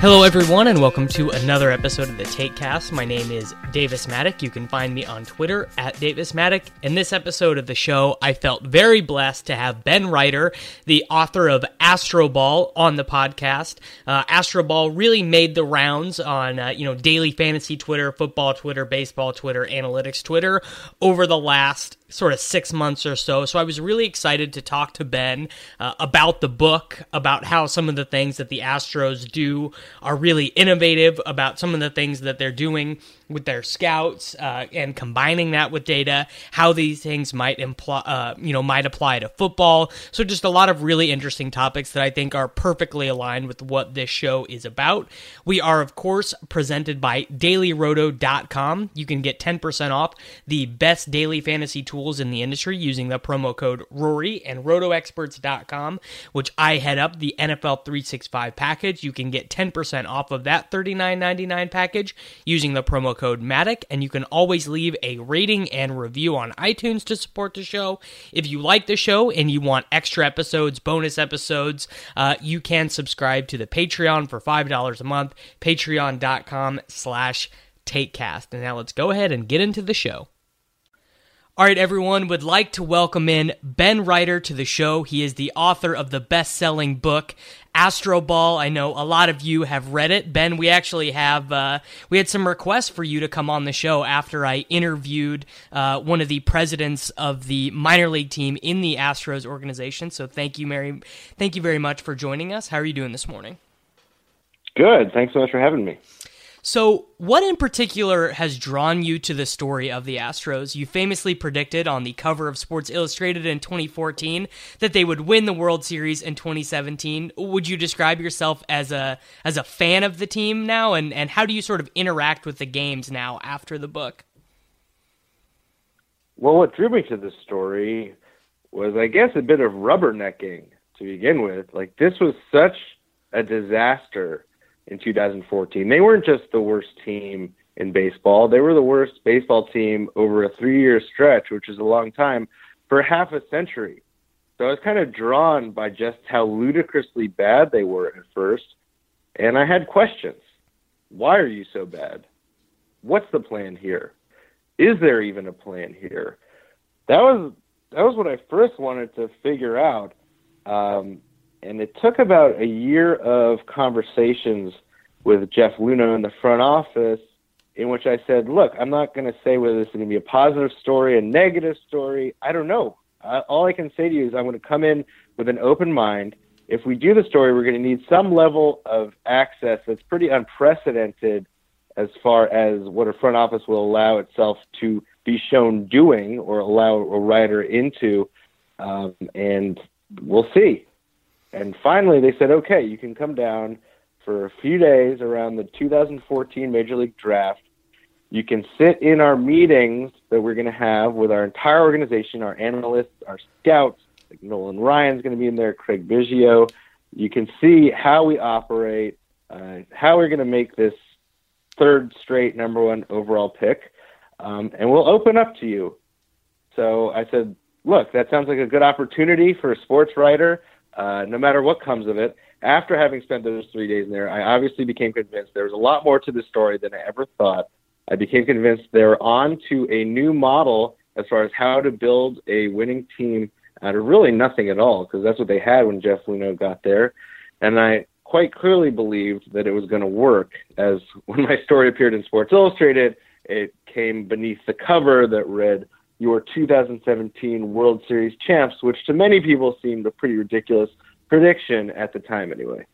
Hello, everyone, and welcome to another episode of the TakeCast. My name is Davis Maddock. You can find me on Twitter at Davis Maddock. In this episode of the show, I felt very blessed to have Ben Reiter, the author of Astroball, on the podcast. Uh, Astroball really made the rounds on uh, you know daily fantasy Twitter, football Twitter, baseball Twitter, analytics Twitter over the last sort of six months or so. So I was really excited to talk to Ben uh, about the book, about how some of the things that the Astros do are really innovative, about some of the things that they're doing with their scouts uh, and combining that with data, how these things might imply, uh, you know, might apply to football. So just a lot of really interesting topics that I think are perfectly aligned with what this show is about. We are, of course, presented by DailyRoto.com. You can get 10% off the best daily fantasy tools in the industry using the promo code Rory and RotoExperts.com, which I head up the NFL 365 package. You can get 10% off of that $39.99 package using the promo code Maddock, and you can always leave a rating and review on iTunes to support the show. If you like the show and you want extra episodes, bonus episodes, uh, you can subscribe to the Patreon for $5 a month, patreon.com slash takecast. And now let's go ahead and get into the show. All right, everyone, would like to welcome in Ben Reiter to the show. He is the author of the best selling book, Astroball. I know a lot of you have read it. Ben, we actually have, uh, we had some requests for you to come on the show after I interviewed uh, one of the presidents of the minor league team in the Astros organization. So thank you, Mary. Thank you very much for joining us. How are you doing this morning? Good. Thanks so much for having me. So, what in particular has drawn you to the story of the Astros? You famously predicted on the cover of Sports Illustrated in 2014 that they would win the World Series in 2017. Would you describe yourself as a as a fan of the team now and and how do you sort of interact with the games now after the book? Well, what drew me to the story was I guess a bit of rubbernecking to begin with. Like this was such a disaster in 2014. They weren't just the worst team in baseball, they were the worst baseball team over a three year stretch, which is a long time, for half a century. So I was kind of drawn by just how ludicrously bad they were at first. And I had questions. Why are you so bad? What's the plan here? Is there even a plan here? That was that was what I first wanted to figure out. Um, and it took about a year of conversations with Jeff Luhnow in the front office in which I said, look, I'm not going to say whether this is going to be a positive story, a negative story. I don't know. All I can say to you is I'm going to come in with an open mind. If we do the story, we're going to need some level of access that's pretty unprecedented as far as what a front office will allow itself to be shown doing or allow a writer into. Um, and we'll see. And finally, they said, okay, you can come down for a few days around the 2014 Major League Draft. You can sit in our meetings that we're going to have with our entire organization, our analysts, our scouts. Like Nolan Ryan's going to be in there, Craig Biggio. You can see how we operate, uh, how we're going to make this third straight number one overall pick, um, and we'll open up to you. So I said, look, that sounds like a good opportunity for a sports writer uh, no matter what comes of it. After having spent those three days there, I obviously became convinced there was a lot more to the story than I ever thought. I became convinced they're on to a new model as far as how to build a winning team out of really nothing at all, because that's what they had when Jeff Luhnow got there. And I quite clearly believed that it was going to work. As when my story appeared in Sports Illustrated, it came beneath the cover that read your 2017 World Series champs, which to many people seemed a pretty ridiculous prediction at the time, anyway.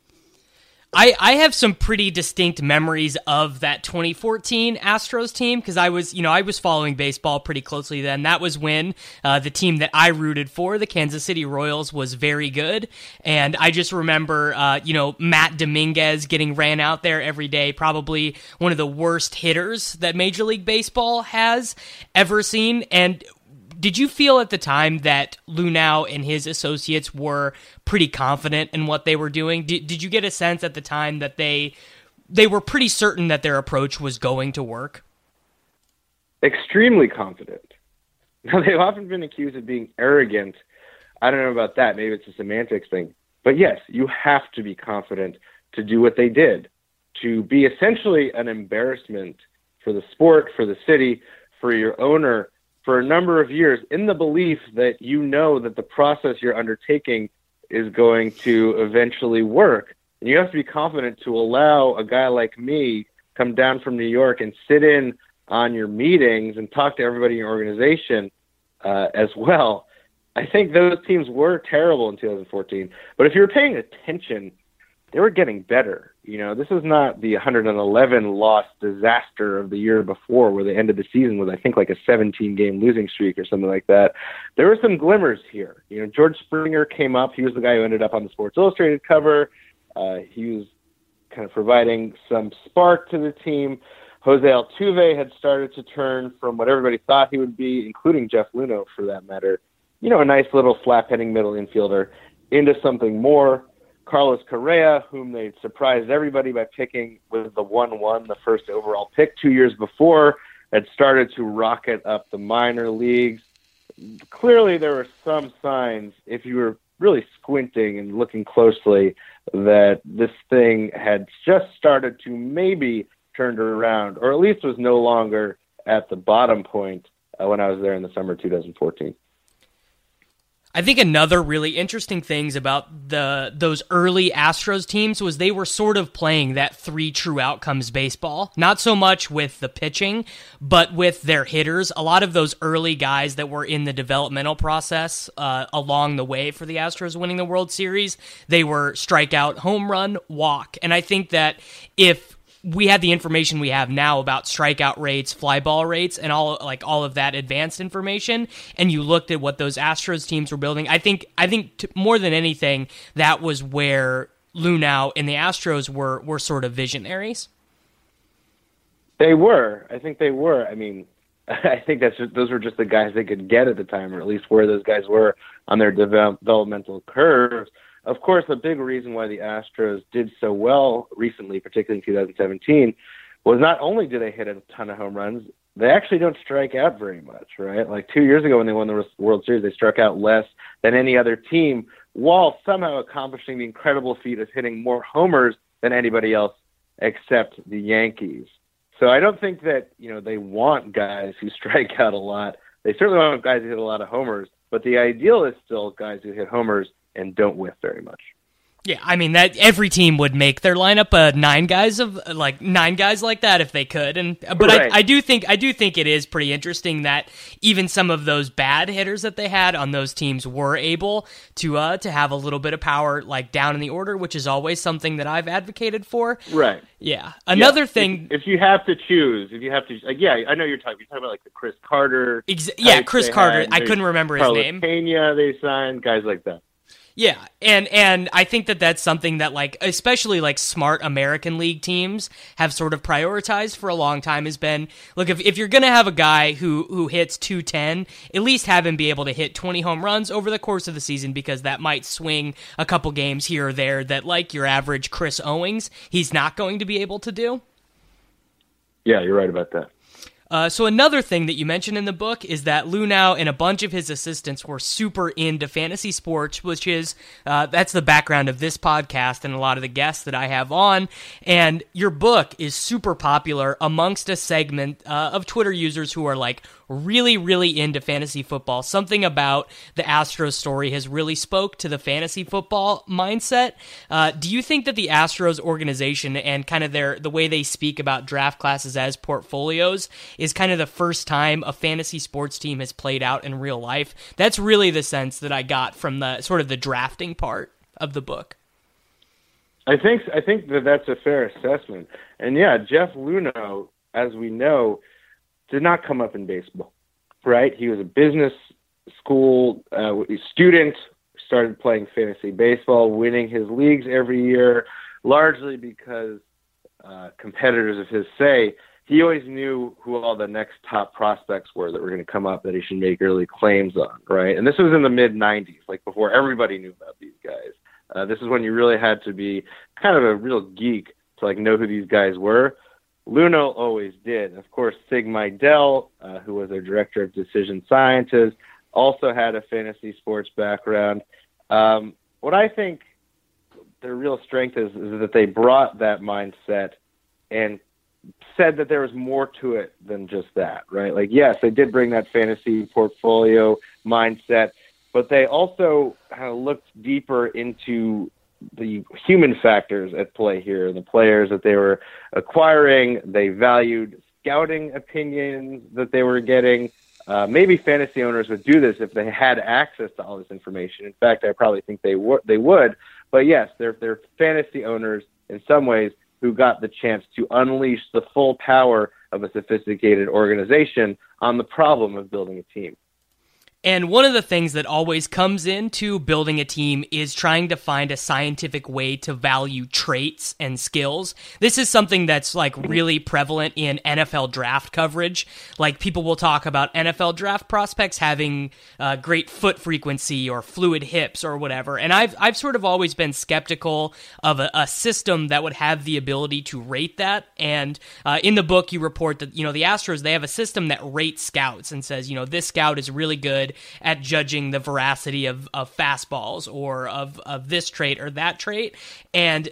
I, I have some pretty distinct memories of that 2014 Astros team because I was, you know, I was following baseball pretty closely then. That was when uh, the team that I rooted for, the Kansas City Royals, was very good. And I just remember, uh, you know, Matt Dominguez getting ran out there every day, probably one of the worst hitters that Major League Baseball has ever seen. And did you feel at the time that Luhnow and his associates were pretty confident in what they were doing? Did, did you get a sense at the time that they they were pretty certain that their approach was going to work? Extremely confident. Now they've often been accused of being arrogant. I don't know about that. Maybe it's a semantics thing. But yes, you have to be confident to do what they did, to be essentially an embarrassment for the sport, for the city, for your owner for a number of years in the belief that you know that the process you're undertaking is going to eventually work. And you have to be confident to allow a guy like me come down from New York and sit in on your meetings and talk to everybody in your organization uh, as well. I think those teams were terrible in 2014. But if you were paying attention, they were getting better. You know, this is not the 111 loss disaster of the year before where they ended the season with, I think, like a 17 game losing streak or something like that. There were some glimmers here. You know, George Springer came up. He was the guy who ended up on the Sports Illustrated cover. Uh, he was kind of providing some spark to the team. Jose Altuve had started to turn from what everybody thought he would be, including Jeff Luhnow for that matter, you know, a nice little flap hitting middle infielder, into something more. Carlos Correa, whom they surprised everybody by picking with the 1 1, the first overall pick two years before, had started to rocket up the minor leagues. Clearly, there were some signs, if you were really squinting and looking closely, that this thing had just started to maybe turned around, or at least was no longer at the bottom point uh, when I was there in the summer 2014. I think another really interesting things about the those early Astros teams was they were sort of playing that three true outcomes baseball. Not so much with the pitching, but with their hitters. A lot of those early guys that were in the developmental process uh, along the way for the Astros winning the World Series, they were strikeout, home run, walk. And I think that if we had the information we have now about strikeout rates, fly ball rates, and all like all of that advanced information, and you looked at what those Astros teams were building, I think I think t- more than anything that was where Luhnow and the Astros were were sort of visionaries. They were. I think they were. I mean, I think that's just, those were just the guys they could get at the time, or at least where those guys were on their developmental curves of course, a big reason why the Astros did so well recently, particularly in 2017, was not only did they hit a ton of home runs, they actually don't strike out very much, right? Like two years ago when they won the World Series, they struck out less than any other team, while somehow accomplishing the incredible feat of hitting more homers than anybody else except the Yankees. So I don't think that you know they want guys who strike out a lot. They certainly want guys who hit a lot of homers, but the ideal is still guys who hit homers and don't whiff very much. Yeah, I mean that every team would make their lineup uh, nine guys of like nine guys like that if they could, and but right. I, I do think I do think it is pretty interesting that even some of those bad hitters that they had on those teams were able to uh to have a little bit of power like down in the order, which is always something that I've advocated for. Right. Yeah. Another yeah. thing, if, if, you have to choose, if you have to, like, yeah, I know you're talking. You're talking about like the Chris Carter. Ex- yeah, Chris Carter. Had, I couldn't remember Carlos his name. Pena, they signed guys like that. Yeah, and and I think that that's something that like especially like smart American League teams have sort of prioritized for a long time has been look if, if you're gonna have a guy who who hits 210, at least have him be able to hit 20 home runs over the course of the season because that might swing a couple games here or there that like your average Chris Owings he's not going to be able to do. Yeah, you're right about that. Uh, so another thing that you mentioned in the book is that Luhnow and a bunch of his assistants were super into fantasy sports, which is uh, that's the background of this podcast and a lot of the guests that I have on. And your book is super popular amongst a segment uh, of Twitter users who are like really, really into fantasy football. Something about the Astros story has really spoke to the fantasy football mindset. Uh, do you think that the Astros organization and kind of their the way they speak about draft classes as portfolios is kind of the first time a fantasy sports team has played out in real life? That's really the sense that I got from the sort of the drafting part of the book. I think I think that that's a fair assessment. And yeah, Jeff Luhnow, as we know, did not come up in baseball, right? He was a business school uh, student, started playing fantasy baseball, winning his leagues every year, largely because uh, competitors of his say he always knew who all the next top prospects were that were going to come up that he should make early claims on, right? And this was in the mid 90s, like before everybody knew about these guys. Uh, this is when you really had to be kind of a real geek to like know who these guys were. Luhnow always did. Of course, Sig Mejdal, uh, who was their director of decision sciences, also had a fantasy sports background. Um, what I think their real strength is, is that they brought that mindset and said that there was more to it than just that, right? Like, yes, they did bring that fantasy portfolio mindset, but they also kind of looked deeper into the human factors at play here, the players that they were acquiring. They valued scouting opinions that they were getting. Uh, maybe fantasy owners would do this if they had access to all this information. In fact, I probably think they would. They would. But yes, they're they're fantasy owners in some ways who got the chance to unleash the full power of a sophisticated organization on the problem of building a team. And one of the things that always comes into building a team is trying to find a scientific way to value traits and skills. This is something that's like really prevalent in NFL draft coverage. Like people will talk about NFL draft prospects having uh, great foot frequency or fluid hips or whatever. And I've I've sort of always been skeptical of a, a system that would have the ability to rate that. And uh, in the book, you report that you know the Astros they have a system that rates scouts and says you know this scout is really good at judging the veracity of, of fastballs or of, of this trait or that trait. And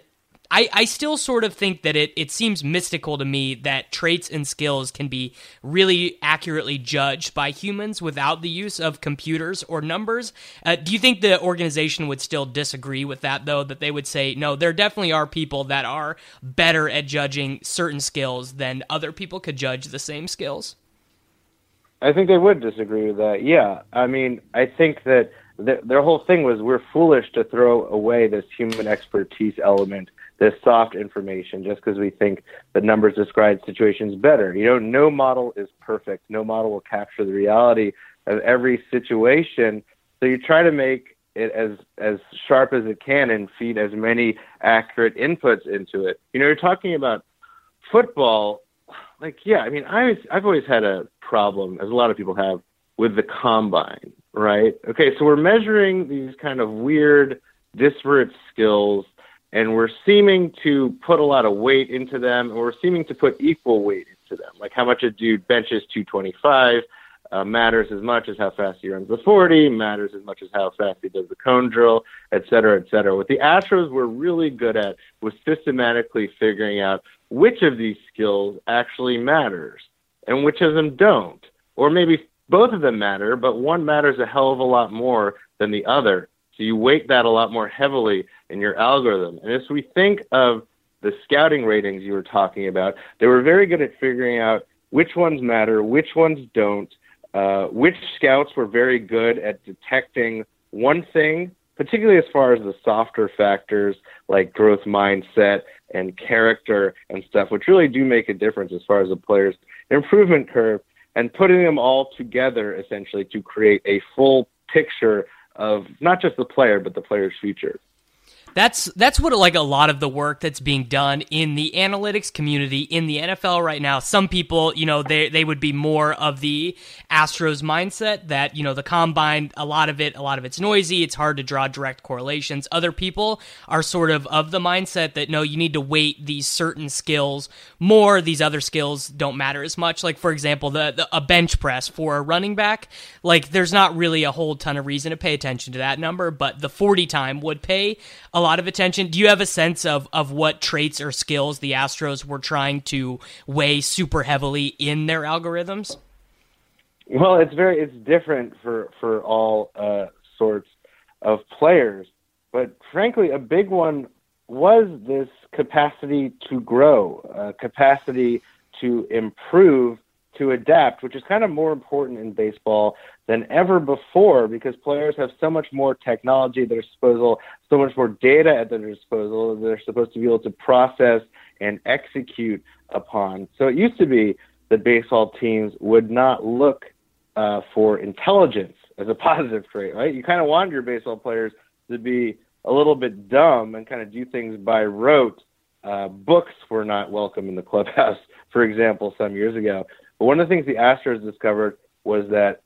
I, I still sort of think that it, it seems mystical to me that traits and skills can be really accurately judged by humans without the use of computers or numbers. Uh, do you think the organization would still disagree with that, though? That they would say, no, there definitely are people that are better at judging certain skills than other people could judge the same skills? I think they would disagree with that. Yeah, I mean, I think that th- their whole thing was we're foolish to throw away this human expertise element, this soft information, just because we think the numbers describe situations better. You know, no model is perfect. No model will capture the reality of every situation. So you try to make it as as sharp as it can and feed as many accurate inputs into it. You know, you're talking about football like yeah, I mean, I I've always had a problem, as a lot of people have, with the combine, right? Okay, so we're measuring these kind of weird, disparate skills, and we're seeming to put a lot of weight into them, and we're seeming to put equal weight into them. Like how much a dude benches 225 uh, matters as much as how fast he runs the 40, matters as much as how fast he does the cone drill, et cetera, et cetera. What the Astros were really good at was systematically figuring out which of these skills actually matters and which of them don't. Or maybe both of them matter, but one matters a hell of a lot more than the other. So you weight that a lot more heavily in your algorithm. And as we think of the scouting ratings you were talking about, they were very good at figuring out which ones matter, which ones don't, uh, which scouts were very good at detecting one thing, particularly as far as the softer factors like growth mindset and character and stuff, which really do make a difference as far as a player's improvement curve, and putting them all together essentially to create a full picture of not just the player, but the player's future. That's that's what like a lot of the work that's being done in the analytics community in the NFL right now. Some people, you know, they they would be more of the Astros mindset that, you know, the combine, a lot of it, a lot of it's noisy, it's hard to draw direct correlations. Other people are sort of of the mindset that no, you need to weight these certain skills more, these other skills don't matter as much. Like for example, the, the a bench press for a running back, like there's not really a whole ton of reason to pay attention to that number, but the 40 time would pay a lot of attention. Do you have a sense of of what traits or skills the Astros were trying to weigh super heavily in their algorithms? Well, it's very it's different for for all uh, sorts of players, but frankly, a big one was this capacity to grow, uh, capacity to improve to adapt, which is kind of more important in baseball than ever before because players have so much more technology at their disposal, so much more data at their disposal that they're supposed to be able to process and execute upon. So it used to be that baseball teams would not look uh, for intelligence as a positive trait, right? You kind of want your baseball players to be a little bit dumb and kind of do things by rote. Uh, books were not welcome in the clubhouse, for example, some years ago. But one of the things the Astros discovered was that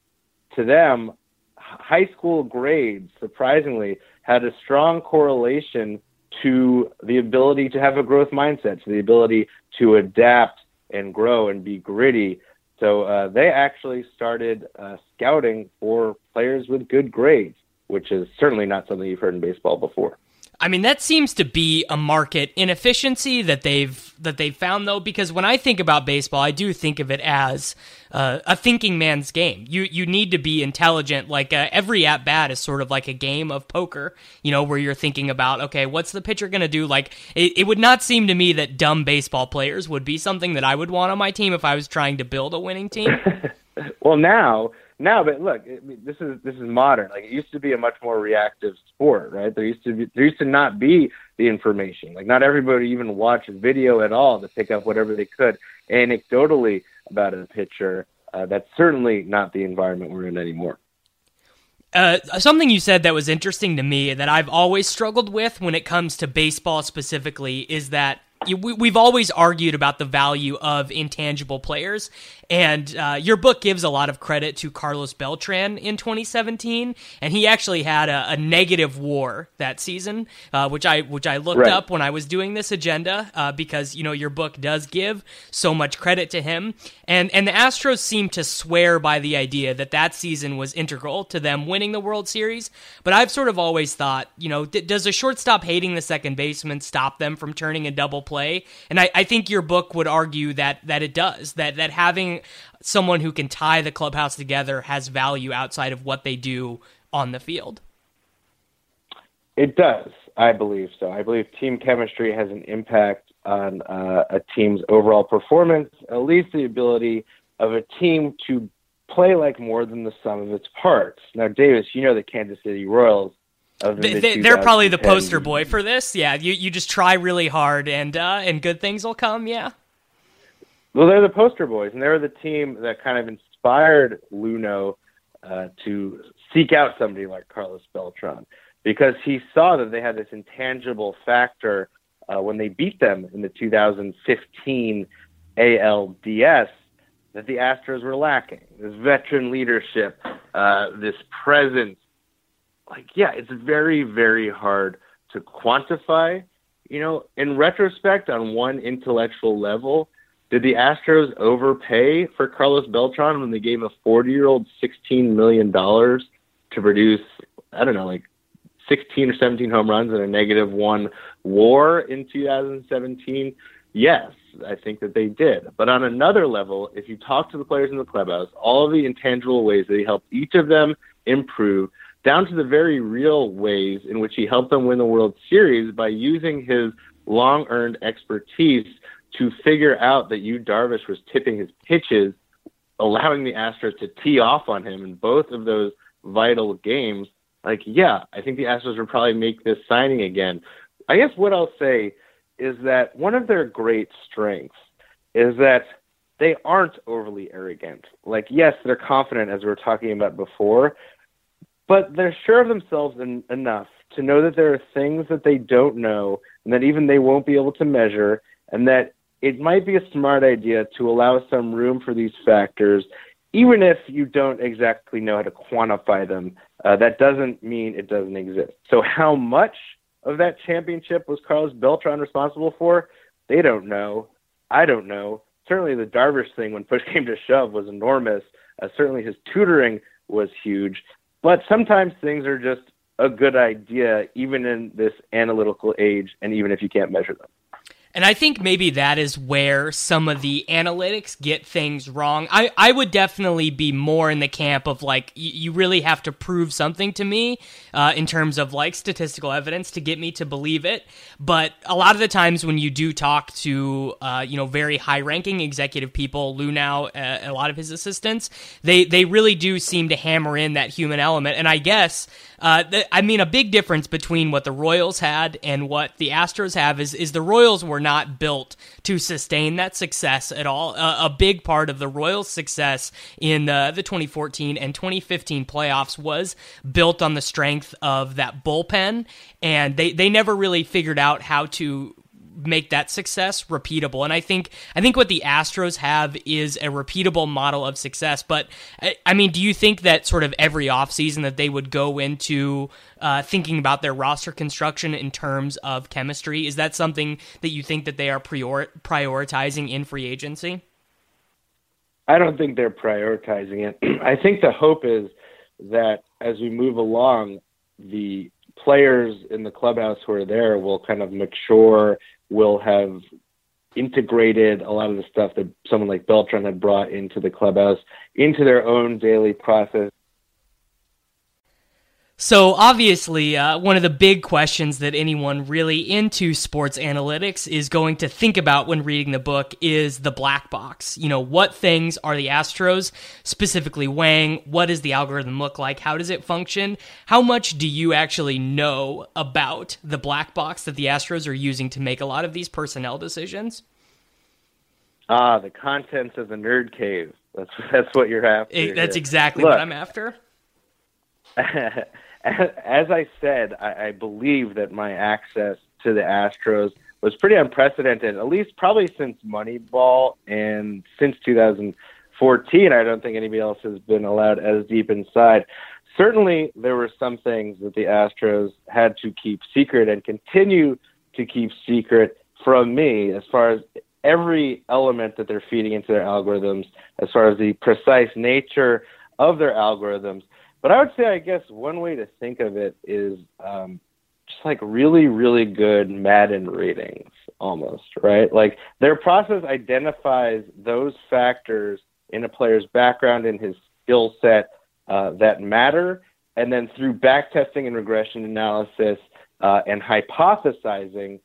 to them, high school grades, surprisingly, had a strong correlation to the ability to have a growth mindset, to the ability to adapt and grow and be gritty. So uh, they actually started uh, scouting for players with good grades, which is certainly not something you've heard in baseball before. I mean, that seems to be a market inefficiency that they've that they've found though, because when I think about baseball, I do think of it as uh, a thinking man's game. You you need to be intelligent. Like uh, every at bat is sort of like a game of poker, you know, where you're thinking about okay, what's the pitcher going to do? Like it, it would not seem to me that dumb baseball players would be something that I would want on my team if I was trying to build a winning team. well, now now, but look, it, this is this is modern. Like it used to be a much more reactive sport, right? There used to be there used to not be the information. Like not everybody even watched video at all to pick up whatever they could anecdotally about a pitcher. Uh, that's certainly not the environment we're in anymore. Uh, something you said that was interesting to me that I've always struggled with when it comes to baseball specifically is that we've always argued about the value of intangible players, and uh, your book gives a lot of credit to Carlos Beltran in 2017, and he actually had a, a negative WAR that season, uh, which I which I looked right. up when I was doing this agenda uh, because you know your book does give so much credit to him, and and the Astros seem to swear by the idea that that season was integral to them winning the World Series. But I've sort of always thought, you know, th- does a shortstop hating the second baseman stop them from turning a double play? And I, I think your book would argue that that it does that that having someone who can tie the clubhouse together has value outside of what they do on the field. It does. I believe so. I believe team chemistry has an impact on uh, a team's overall performance, at least the ability of a team to play like more than the sum of its parts. Now, Davis, you know the Kansas City Royals. The they, they're probably the poster boy for this. Yeah, you you just try really hard and uh, and good things will come. Yeah. Well, they're the poster boys, and they're the team that kind of inspired Luhnow uh, to seek out somebody like Carlos Beltran because he saw that they had this intangible factor uh, when they beat them in the 2015 ALDS that the Astros were lacking. This veteran leadership, uh, this presence. Like, yeah, it's very, very hard to quantify. You know, in retrospect, on one intellectual level, did the Astros overpay for Carlos Beltran when they gave a 40 year old $16 million to produce, I don't know, like 16 or 17 home runs and a negative one war in 2017? Yes, I think that they did. But on another level, if you talk to the players in the clubhouse, all of the intangible ways that he helped each of them improve, down to the very real ways in which he helped them win the World Series by using his long earned expertise to figure out that Yu Darvish was tipping his pitches, allowing the Astros to tee off on him in both of those vital games, like, yeah, I think the Astros would probably make this signing again. I guess what I'll say is that one of their great strengths is that they aren't overly arrogant. Like, yes, they're confident, as we were talking about before, but they're sure of themselves en- enough to know that there are things that they don't know and that even they won't be able to measure, and that it might be a smart idea to allow some room for these factors, even if you don't exactly know how to quantify them. Uh, that doesn't mean it doesn't exist. So, how much of that championship was Carlos Beltran responsible for? They don't know. I don't know. Certainly, the Darvish thing, when push came to shove, was enormous. Uh, certainly, his tutoring was huge. But sometimes things are just a good idea, even in this analytical age, and even if you can't measure them. And I think maybe that is where some of the analytics get things wrong. I, I would definitely be more in the camp of like, y- you really have to prove something to me uh, in terms of like statistical evidence to get me to believe it. But a lot of the times when you do talk to, uh, you know, very high ranking executive people, Luhnow, uh, a lot of his assistants, they, they really do seem to hammer in that human element. And I guess, uh, th- I mean, a big difference between what the Royals had and what the Astros have is, is the Royals were not built to sustain that success at all. Uh, a big part of the Royals' success in the, the 2014 and 2015 playoffs was built on the strength of that bullpen, and they, they never really figured out how to make that success repeatable. And I think I think what the Astros have is a repeatable model of success. But I, I mean, do you think that sort of every offseason that they would go into uh, thinking about their roster construction in terms of chemistry? Is that something that you think that they are prior- prioritizing in free agency? I don't think they're prioritizing it. I think the hope is that as we move along, the players in the clubhouse who are there will kind of mature will have integrated a lot of the stuff that someone like Beltran had brought into the clubhouse into their own daily process so, obviously, uh, one of the big questions that anyone really into sports analytics is going to think about when reading the book is the black box. You know, what things are the Astros specifically weighing? What does the algorithm look like? How does it function? How much do you actually know about the black box that the Astros are using to make a lot of these personnel decisions? Ah, the contents of the nerd cave. That's that's what you're after. It, that's exactly Look, what I'm after. as I said, I, I believe that my access to the Astros was pretty unprecedented, at least probably since Moneyball and since 2014. I don't think anybody else has been allowed as deep inside. Certainly, there were some things that the Astros had to keep secret and continue to keep secret from me as far as every element that they're feeding into their algorithms, as far as the precise nature of their algorithms. But I would say, I guess, one way to think of it is um, just like really, really good Madden ratings, almost, right? Like their process identifies those factors in a player's background and his skill set uh, that matter. And then through backtesting and regression analysis uh, and hypothesizing,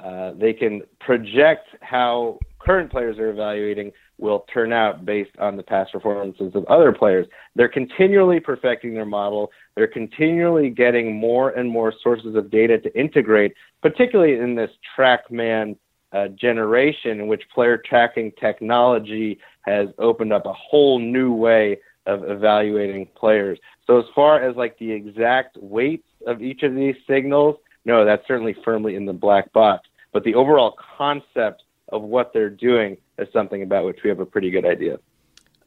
uh, they can project how current players are evaluating will turn out based on the past performances of other players. They're continually perfecting their model. They're continually getting more and more sources of data to integrate, particularly in this TrackMan uh, generation, in which player tracking technology has opened up a whole new way of evaluating players. So, as far as like the exact weights of each of these signals, no, that's certainly firmly in the black box. But the overall concept of what they're doing is something about which we have a pretty good idea.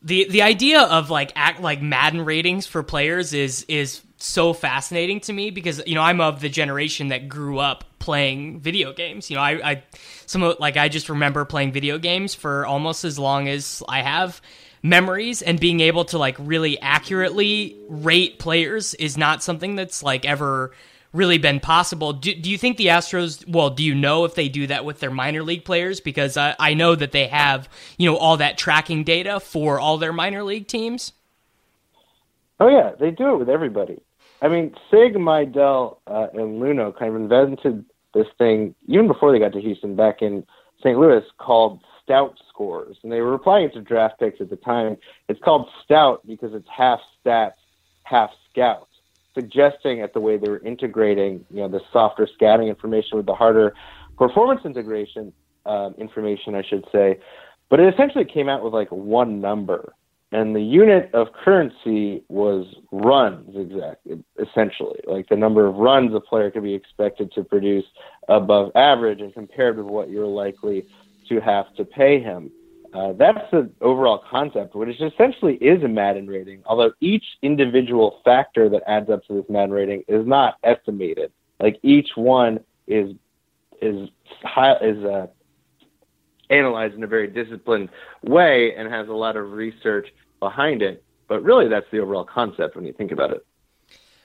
The the idea of like act like Madden ratings for players is is so fascinating to me because you know I'm of the generation that grew up playing video games. You know, I, I some of, like I just remember playing video games for almost as long as I have memories and being able to like really accurately rate players is not something that's like ever really been possible. Do, do you think the Astros, well, do you know if they do that with their minor league players? Because I, I know that they have, you know, all that tracking data for all their minor league teams. Oh, yeah, they do it with everybody. I mean, Sig, Mejdal, uh, and Luhnow kind of invented this thing even before they got to Houston back in St. Louis called Stout scores. And they were applying it to draft picks at the time. It's called Stout because it's half stats, half scout suggesting at the way they were integrating, you know, the softer scouting information with the harder performance integration um, information, I should say. But it essentially came out with like one number, and the unit of currency was runs, exactly, essentially, like the number of runs a player could be expected to produce above average, and compared with what you're likely to have to pay him. Uh, that's the overall concept, which essentially is a Madden rating, although each individual factor that adds up to this Madden rating is not estimated. Like each one is is high, is uh, analyzed in a very disciplined way and has a lot of research behind it. But really, that's the overall concept when you think about it.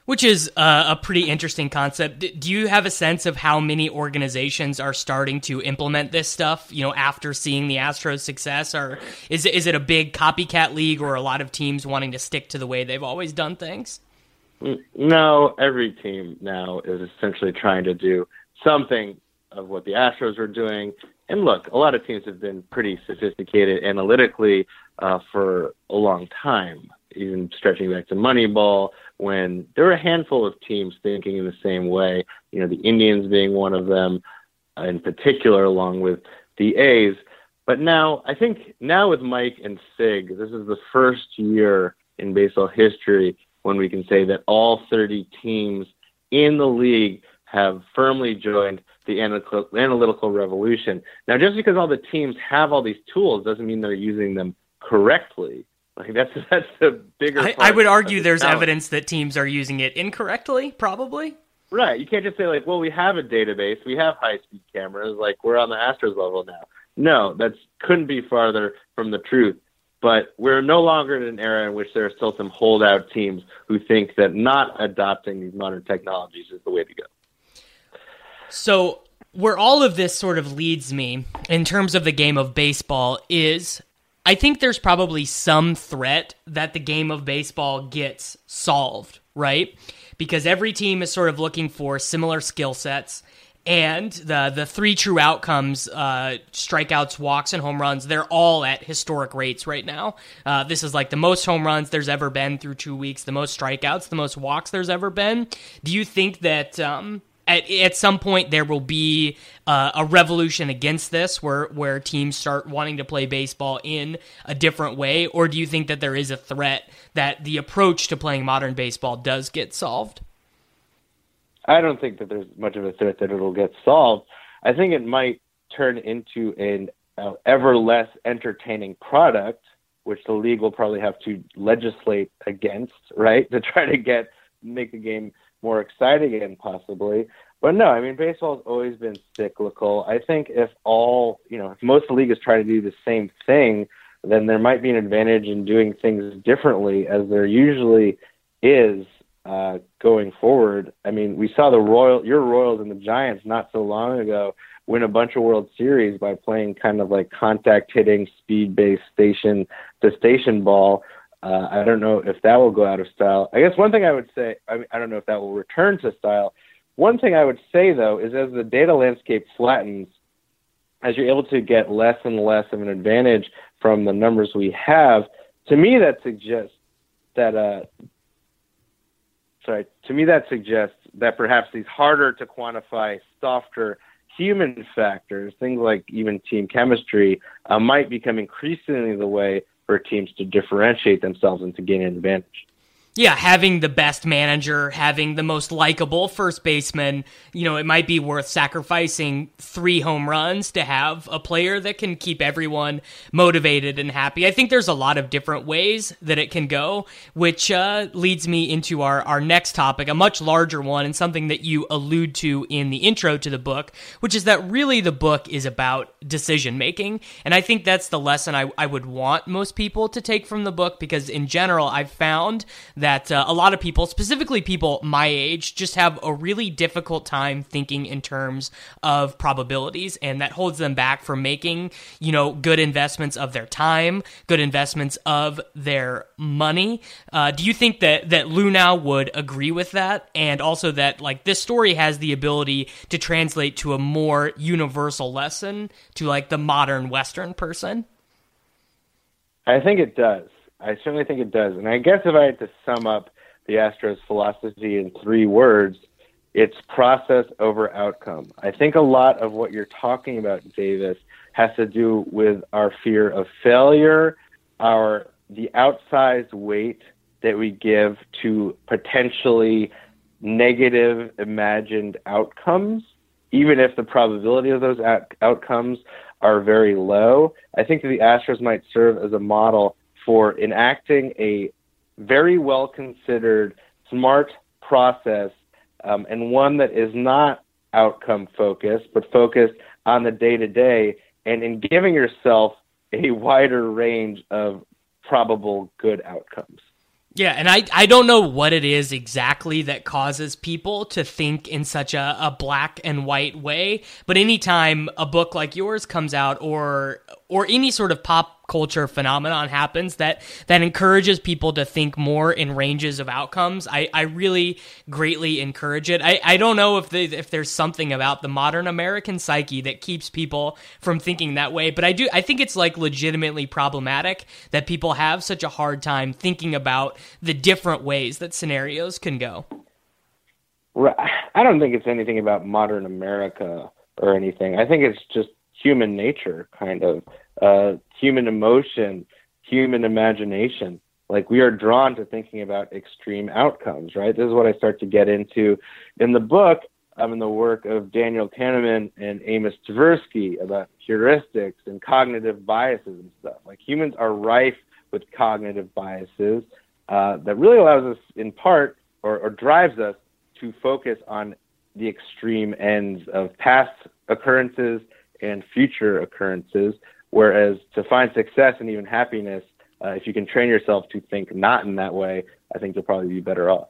Which is uh, a pretty interesting concept. Do you have a sense of how many organizations are starting to implement this stuff? You know, after seeing the Astros' success, or is it is it a big copycat league, or a lot of teams wanting to stick to the way they've always done things? No, every team now is essentially trying to do something of what the Astros are doing. And look, a lot of teams have been pretty sophisticated analytically uh, for a long time, even stretching back to Moneyball when there were a handful of teams thinking in the same way, you know, the Indians being one of them uh, in particular, along with the A's. But now, I think now with Mike and Sig, this is the first year in baseball history when we can say that all 30 teams in the league have firmly joined the analytical revolution. Now, just because all the teams have all these tools doesn't mean they're using them correctly. Like that's that's the bigger. I, I would argue there's evidence that teams are using it incorrectly, probably. Right. You can't just say like, well, we have a database, we have high speed cameras, like we're on the Astros level now. No, that couldn't be farther from the truth. But we're no longer in an era in which there are still some holdout teams who think that not adopting these modern technologies is the way to go. So, where all of this sort of leads me in terms of the game of baseball is I think there's probably some threat that the game of baseball gets solved, right? Because every team is sort of looking for similar skill sets. And the the three true outcomes, uh, strikeouts, walks, and home runs, they're all at historic rates right now. Uh, this is like the most home runs there's ever been through two weeks, the most strikeouts, the most walks there's ever been. Do you think that um, at, at some point there will be uh, a revolution against this where where teams start wanting to play baseball in a different way? Or do you think that there is a threat that the approach to playing modern baseball does get solved? I don't think that there's much of a threat that it'll get solved. I think it might turn into an uh, ever less entertaining product which the league will probably have to legislate against right? To try to get make the game more exciting again, possibly. But no, I mean, baseball has always been cyclical. I think if all, you know, if most of the league is trying to do the same thing, then there might be an advantage in doing things differently, as there usually is uh, going forward. I mean, we saw the Royal, your Royals and the Giants not so long ago win a bunch of World Series by playing kind of like contact hitting, speed based station to station ball uh, I don't know if that will go out of style. I guess one thing I would say, I, mean, I don't know if that will return to style. One thing I would say though is as the data landscape flattens, as you're able to get less and less of an advantage from the numbers we have, to me that suggests that uh, sorry, to me that suggests that perhaps these harder to quantify, softer human factors, things like even team chemistry, uh, might become increasingly the way for teams to differentiate themselves and to gain an advantage yeah, having the best manager, having the most likable first baseman, you know, it might be worth sacrificing three home runs to have a player that can keep everyone motivated and happy. I think there's a lot of different ways that it can go, which uh, leads me into our, our next topic, a much larger one, and something that you allude to in the intro to the book, which is that really the book is about decision making. And I think that's the lesson I, I would want most people to take from the book because, in general, I've found that that uh, a lot of people, specifically people my age, just have a really difficult time thinking in terms of probabilities, and that holds them back from making, you know, good investments of their time, good investments of their money. Uh, do you think that that Luhnow would agree with that, and also that like this story has the ability to translate to a more universal lesson to like the modern Western person? I think it does. I certainly think it does. And I guess if I had to sum up the Astros philosophy in three words, it's process over outcome. I think a lot of what you're talking about, Davis, has to do with our fear of failure, our the outsized weight that we give to potentially negative imagined outcomes, even if the probability of those out- outcomes are very low. I think that the Astros might serve as a model for enacting a very well considered, smart process, um, and one that is not outcome focused, but focused on the day to day, and in giving yourself a wider range of probable good outcomes. Yeah, and I, I don't know what it is exactly that causes people to think in such a, a black and white way, but anytime a book like yours comes out or or any sort of pop culture phenomenon happens that that encourages people to think more in ranges of outcomes. I, I really greatly encourage it. I, I don't know if the, if there's something about the modern American psyche that keeps people from thinking that way, but I do I think it's like legitimately problematic that people have such a hard time thinking about the different ways that scenarios can go. I don't think it's anything about modern America or anything. I think it's just human nature, kind of uh, human emotion, human imagination. Like we are drawn to thinking about extreme outcomes, right? This is what I start to get into in the book. I'm in the work of Daniel Kahneman and Amos Tversky about heuristics and cognitive biases and stuff. Like humans are rife with cognitive biases uh, that really allows us, in part, or, or drives us to focus on the extreme ends of past occurrences and future occurrences. Whereas to find success and even happiness, uh, if you can train yourself to think not in that way, I think you'll probably be better off.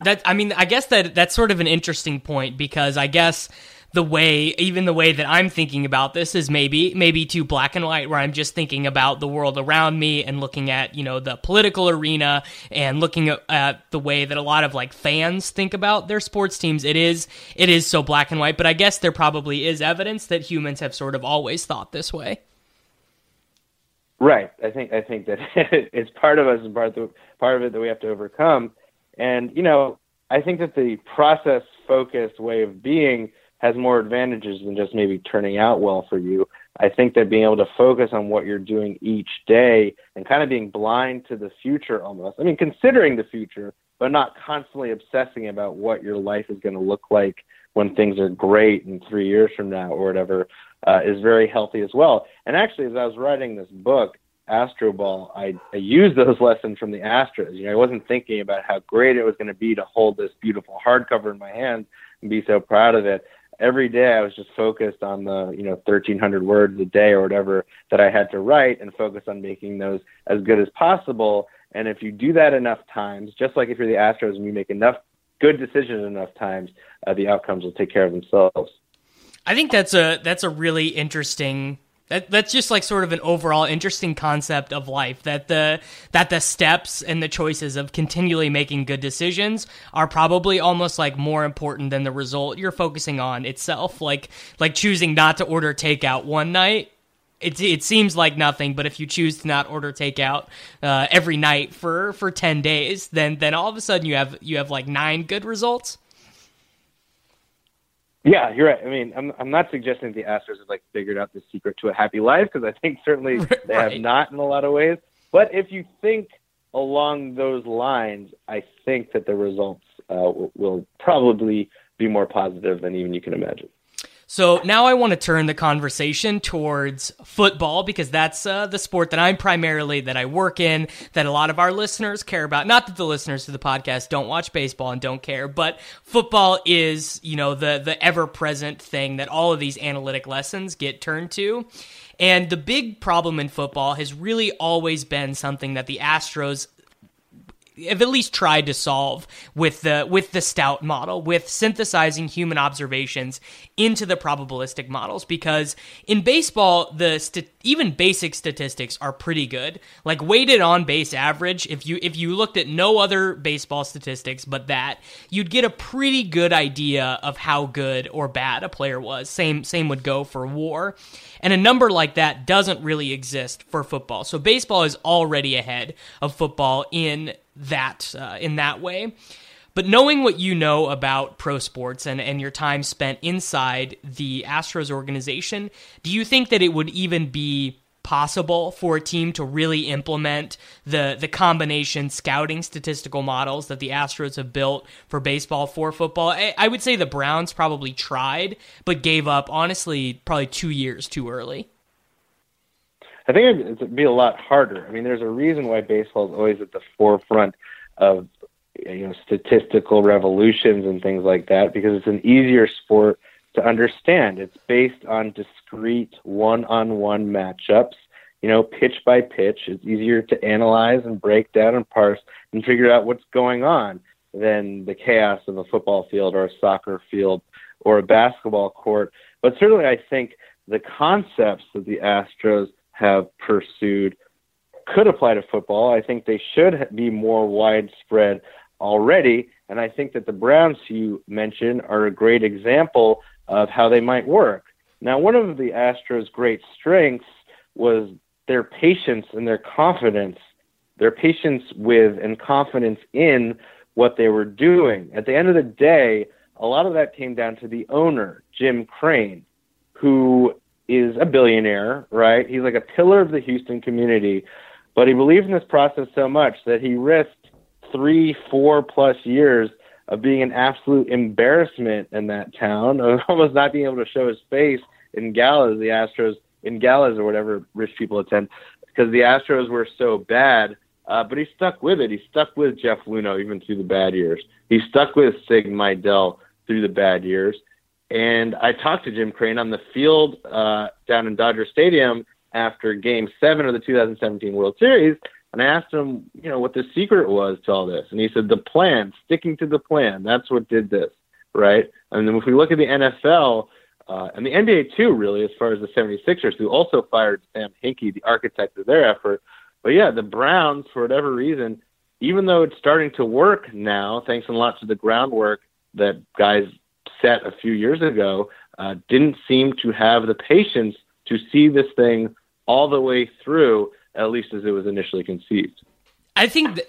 That I mean, I guess that that's sort of an interesting point because I guess the way even the way that I'm thinking about this is maybe maybe too black and white where I'm just thinking about the world around me and looking at you know the political arena and looking at, the way that a lot of like fans think about their sports teams. It is it is so black and white but I guess there probably is evidence that humans have sort of always thought this way. Right. I think I think that it's part of us and part of the, part of it that we have to overcome. And you know I think that the process focused way of being has more advantages than just maybe turning out well for you. I think that being able to focus on what you're doing each day and kind of being blind to the future almost. I mean, considering the future, but not constantly obsessing about what your life is going to look like when things are great in three years from now or whatever uh, is very healthy as well. And actually, as I was writing this book, Astroball, I, I used those lessons from the Astros. You know, I wasn't thinking about how great it was going to be to hold this beautiful hardcover in my hand and be so proud of it every day I was just focused on the, you know, 1300 words a day or whatever that I had to write and focus on making those as good as possible. And if you do that enough times, just like if you're the Astros and you make enough good decisions enough times, uh, the outcomes will take care of themselves. I think that's a that's a really interesting that, that's just like sort of an overall interesting concept of life that the that the steps and the choices of continually making good decisions are probably almost like more important than the result you're focusing on itself like like choosing not to order takeout one night it, it seems like nothing, but if you choose to not order takeout uh, every night for, for ten days, then then all of a sudden you have you have like nine good results. Yeah, you're right. I mean, I'm I'm not suggesting the Astros have like figured out the secret to a happy life because I think certainly they have not in a lot of ways. But if you think along those lines, I think that the results uh, will probably be more positive than even you can imagine. So now I want to turn the conversation towards football because that's uh, the sport that I'm primarily that I work in that a lot of our listeners care about. Not that the listeners to the podcast don't watch baseball and don't care, but football is you know the the ever present thing that all of these analytic lessons get turned to. And the big problem in football has really always been something that the Astros have at least tried to solve with the with the stout model with synthesizing human observations into the probabilistic models because in baseball the st- even basic statistics are pretty good. Like weighted on base average if you if you looked at no other baseball statistics but that you'd get a pretty good idea of how good or bad a player was. Same same would go for war. And a number like that doesn't really exist for football. So baseball is already ahead of football in that uh, in that way. But knowing what you know about pro sports and, and your time spent inside the Astros organization, do you think that it would even be possible for a team to really implement the the combination scouting statistical models that the Astros have built for baseball for football? I, I would say the Browns probably tried, but gave up honestly probably two years too early. I think it'd be a lot harder. I mean, there's a reason why baseball is always at the forefront of you know statistical revolutions and things like that because it's an easier sport to understand. It's based on discrete one-on-one matchups. you know, pitch by pitch. It's easier to analyze and break down and parse and figure out what's going on than the chaos of a football field or a soccer field or a basketball court. But certainly, I think the concepts that the Astros have pursued could apply to football. I think they should be more widespread already. And I think that the Browns you mentioned are a great example of how they might work. Now, one of the Astros' great strengths was their patience and their confidence, their patience with and confidence in what they were doing. At the end of the day, a lot of that came down to the owner, Jim Crane, who is a billionaire, right? He's like a pillar of the Houston community, but he believes in this process so much that he risked three, four plus years of being an absolute embarrassment in that town, of almost not being able to show his face in galas, the Astros in galas or whatever rich people attend, because the Astros were so bad. Uh, but he stuck with it. He stuck with Jeff Luhnow even through the bad years. He stuck with Sig Mejdal through the bad years. And I talked to Jim Crane on the field uh, down in Dodger Stadium after Game Seven of the 2017 World Series, and I asked him, you know, what the secret was to all this, and he said the plan, sticking to the plan. That's what did this, right? And then if we look at the NFL uh, and the NBA too, really, as far as the 76ers, who also fired Sam Hinkie, the architect of their effort. But yeah, the Browns, for whatever reason, even though it's starting to work now, thanks a lot to the groundwork that guys set a few years ago, uh, didn't seem to have the patience to see this thing all the way through, at least as it was initially conceived. I think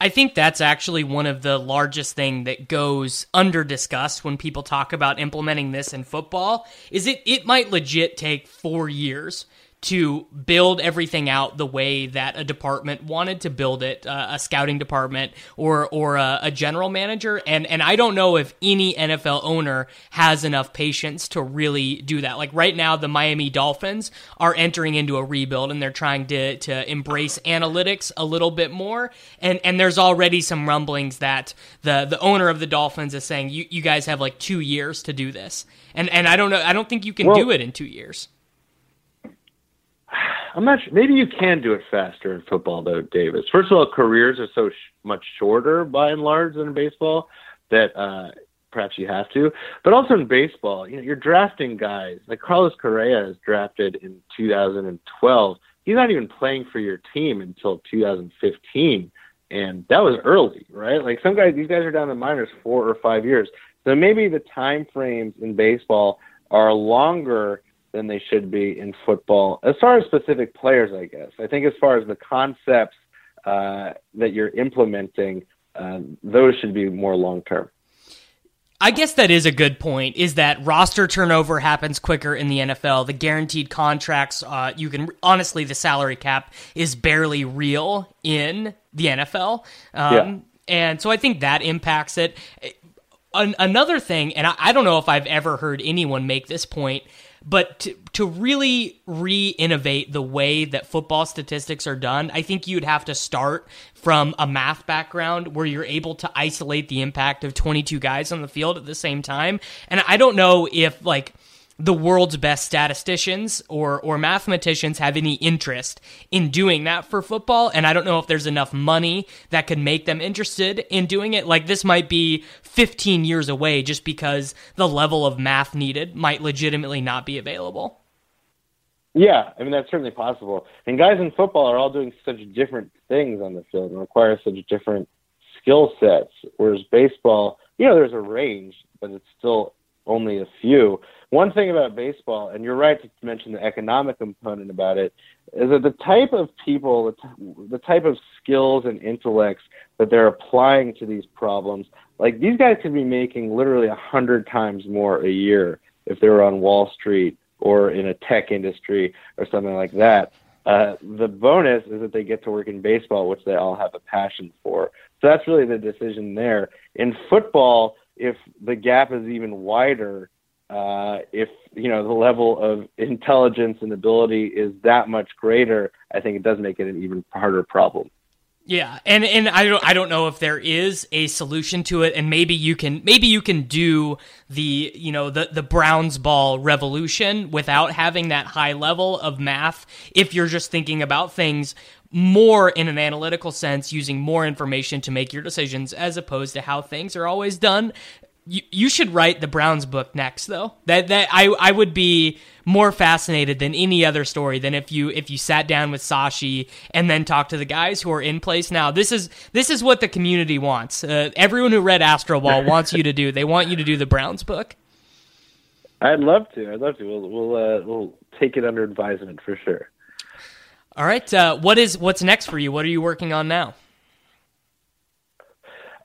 I think that's actually one of the largest thing that goes under discussed when people talk about implementing this in football is it it might legit take 4 years to build everything out the way that a department wanted to build it, uh, a scouting department or or a, a, general manager. And and I don't know if any NFL owner has enough patience to really do that. Like right now, the Miami Dolphins are entering into a rebuild and they're trying to to embrace analytics a little bit more. And and there's already some rumblings that the the owner of the Dolphins is saying you you guys have like two years to do this. And and I don't know. I don't think you can well, do it in two years. I'm not sure. Maybe you can do it faster in football, though, Davis. First of all, careers are so sh- much shorter by and large than in baseball that uh, perhaps you have to. But also in baseball, you know, you're drafting guys like Carlos Correa is drafted in 2012. He's not even playing for your team until 2015, and that was early, right? Like some guys, these guys are down in the minors four or five years. So maybe the time frames in baseball are longer than they should be in football. As far as specific players, I guess. I think as far as the concepts uh, that you're implementing, uh, those should be more long term. I guess that is a good point. Is that roster turnover happens quicker in the NFL? The guaranteed contracts, uh, you can honestly, the salary cap is barely real in the NFL, um, yeah. and so I think that impacts it. An- another thing, and I-, I don't know if I've ever heard anyone make this point but to, to really re innovate the way that football statistics are done, I think you'd have to start from a math background where you're able to isolate the impact of 22 guys on the field at the same time. And I don't know if, like, the world's best statisticians or or mathematicians have any interest in doing that for football and I don't know if there's enough money that could make them interested in doing it like this might be 15 years away just because the level of math needed might legitimately not be available. Yeah, I mean that's certainly possible. And guys in football are all doing such different things on the field and require such different skill sets whereas baseball, you know, there's a range, but it's still only a few. One thing about baseball, and you're right to mention the economic component about it, is that the type of people, the, type of skills and intellects that they're applying to these problems, like these guys could be making literally a hundred times more a year if they were on Wall Street or in a tech industry or something like that. Uh, the bonus is that they get to work in baseball, which they all have a passion for. So that's really the decision there. In football, if the gap is even wider, uh, if you know the level of intelligence and ability is that much greater, I think it does make it an even harder problem. Yeah, and and I don't I don't know if there is a solution to it, and maybe you can maybe you can do the you know the the Browns ball revolution without having that high level of math. If you're just thinking about things more in an analytical sense, using more information to make your decisions, as opposed to how things are always done. You, you should write the Browns book next, though. That that I I would be more fascinated than any other story than if you if you sat down with Sashi and then talked to the guys who are in place now. This is this is what the community wants. Uh, everyone who read Astroball wants you to do. They want you to do the Browns book. I'd love to. I'd love to. We'll we'll uh, we'll take it under advisement for sure. All right. Uh, what is what's next for you? What are you working on now?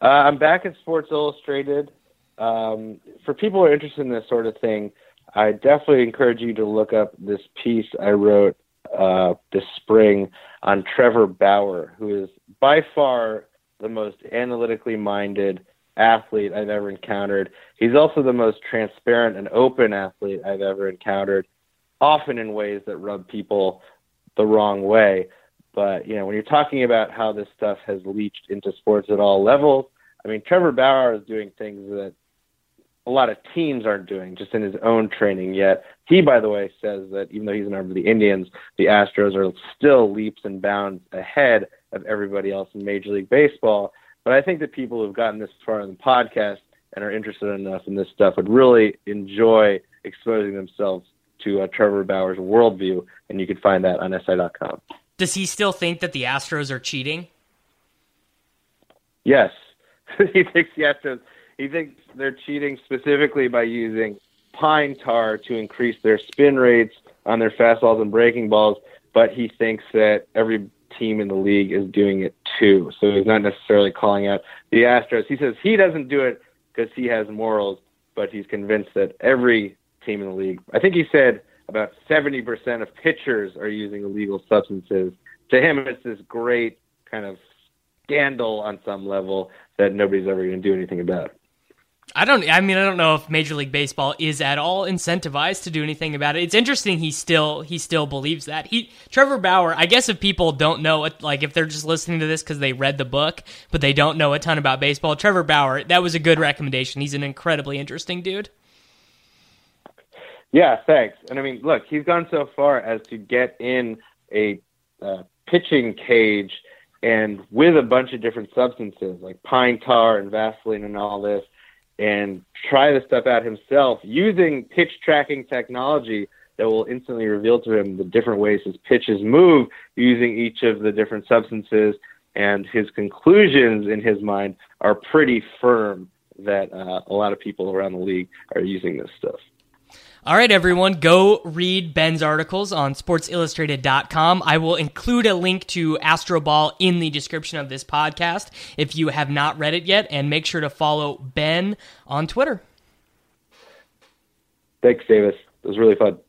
Uh, I'm back at Sports Illustrated. Um, for people who are interested in this sort of thing, I definitely encourage you to look up this piece I wrote uh, this spring on Trevor Bauer, who is by far the most analytically minded athlete I've ever encountered. He's also the most transparent and open athlete I've ever encountered, often in ways that rub people the wrong way. But you know, when you're talking about how this stuff has leached into sports at all levels, I mean, Trevor Bauer is doing things that a lot of teams aren't doing just in his own training yet. He, by the way, says that even though he's an arm of the Indians, the Astros are still leaps and bounds ahead of everybody else in Major League Baseball. But I think that people who've gotten this far in the podcast and are interested enough in this stuff would really enjoy exposing themselves to uh, Trevor Bauer's worldview, and you can find that on SI.com. Does he still think that the Astros are cheating? Yes, he thinks the Astros he thinks they're cheating specifically by using pine tar to increase their spin rates on their fastballs and breaking balls, but he thinks that every team in the league is doing it too. So he's not necessarily calling out the Astros. He says he doesn't do it because he has morals, but he's convinced that every team in the league, I think he said about 70% of pitchers are using illegal substances. To him, it's this great kind of scandal on some level that nobody's ever going to do anything about. I don't. I mean, I don't know if Major League Baseball is at all incentivized to do anything about it. It's interesting. He still he still believes that he Trevor Bauer. I guess if people don't know it, like if they're just listening to this because they read the book, but they don't know a ton about baseball, Trevor Bauer. That was a good recommendation. He's an incredibly interesting dude. Yeah, thanks. And I mean, look, he's gone so far as to get in a uh, pitching cage and with a bunch of different substances like pine tar and Vaseline and all this and try the stuff out himself using pitch tracking technology that will instantly reveal to him the different ways his pitches move using each of the different substances. And his conclusions in his mind are pretty firm that uh, a lot of people around the league are using this stuff. All right, everyone, go read Ben's articles on sportsillustrated.com. I will include a link to Astroball in the description of this podcast if you have not read it yet, and make sure to follow Ben on Twitter. Thanks, Davis. It was really fun.